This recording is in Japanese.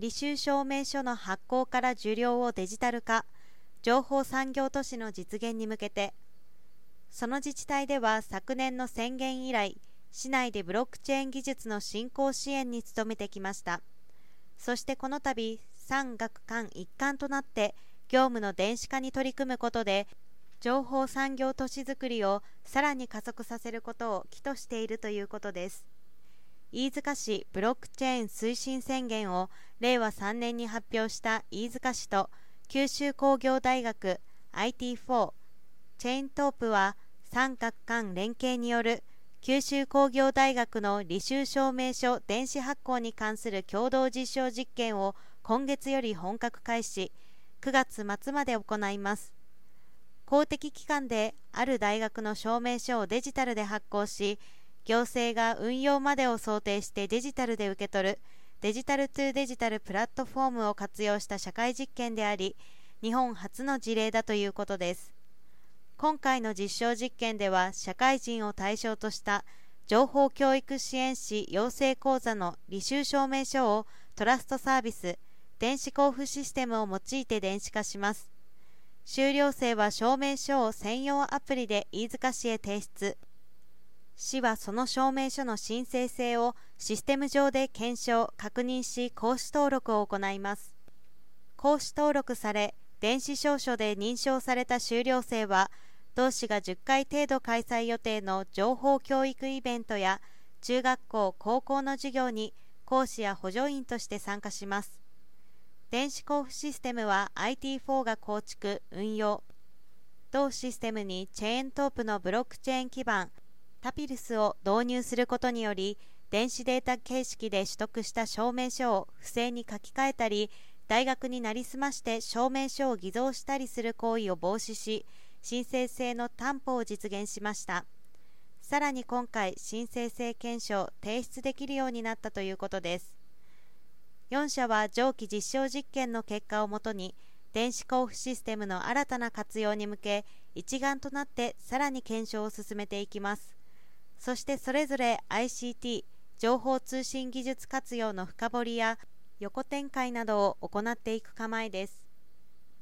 履修証明書の発行から受領をデジタル化情報産業都市の実現に向けてその自治体では昨年の宣言以来市内でブロックチェーン技術の振興支援に努めてきました。そしてこの度産学官一貫となって業務の電子化に取り組むことで情報産業都市づくりをさらに加速させることを企図しているということです。飯塚市ブロックチェーン推進宣言を令和3年に発表した飯塚市と九州工業大学 IT4 チェーントープは三角間連携による九州工業大学の履修証明書電子発行に関する共同実証実験を今月より本格開始9月末まで行います。公的機関である大学の証明書をデジタルで発行し行政が運用までを想定してデジタルで受け取るデジタルトゥデジタルプラットフォームを活用した社会実験であり日本初の事例だということです。今回の実証実験では社会人を対象とした情報教育支援士養成講座の履修証明書をトラストサービス電子交付システムを用いて電子化します。修了生は証明書を専用アプリで飯塚市へ提出。市はその証明書の申請性をシステム上で検証確認し講師登録を行います。講師登録され電子証書で認証された修了生は同市が10回程度開催予定の情報教育イベントや中学校高校の授業に講師や補助員として参加します。電子交付システムは IT4 が構築・運用。同システムにチェーントープのブロックチェーン基盤。タピルスを導入することにより電子データ形式で取得した証明書を不正に書き換えたり大学になりすまして証明書を偽造したりする行為を防止し申請性の担保を実現しました。さらに今回申請性検証提出できるようになったということです。4社は上記実証実験の結果をもとに電子交付システムの新たな活用に向け一丸となってさらに検証を進めていきます。そしてそれぞれ ICT 情報通信技術活用の深掘りや横展開などを行っていく構えです。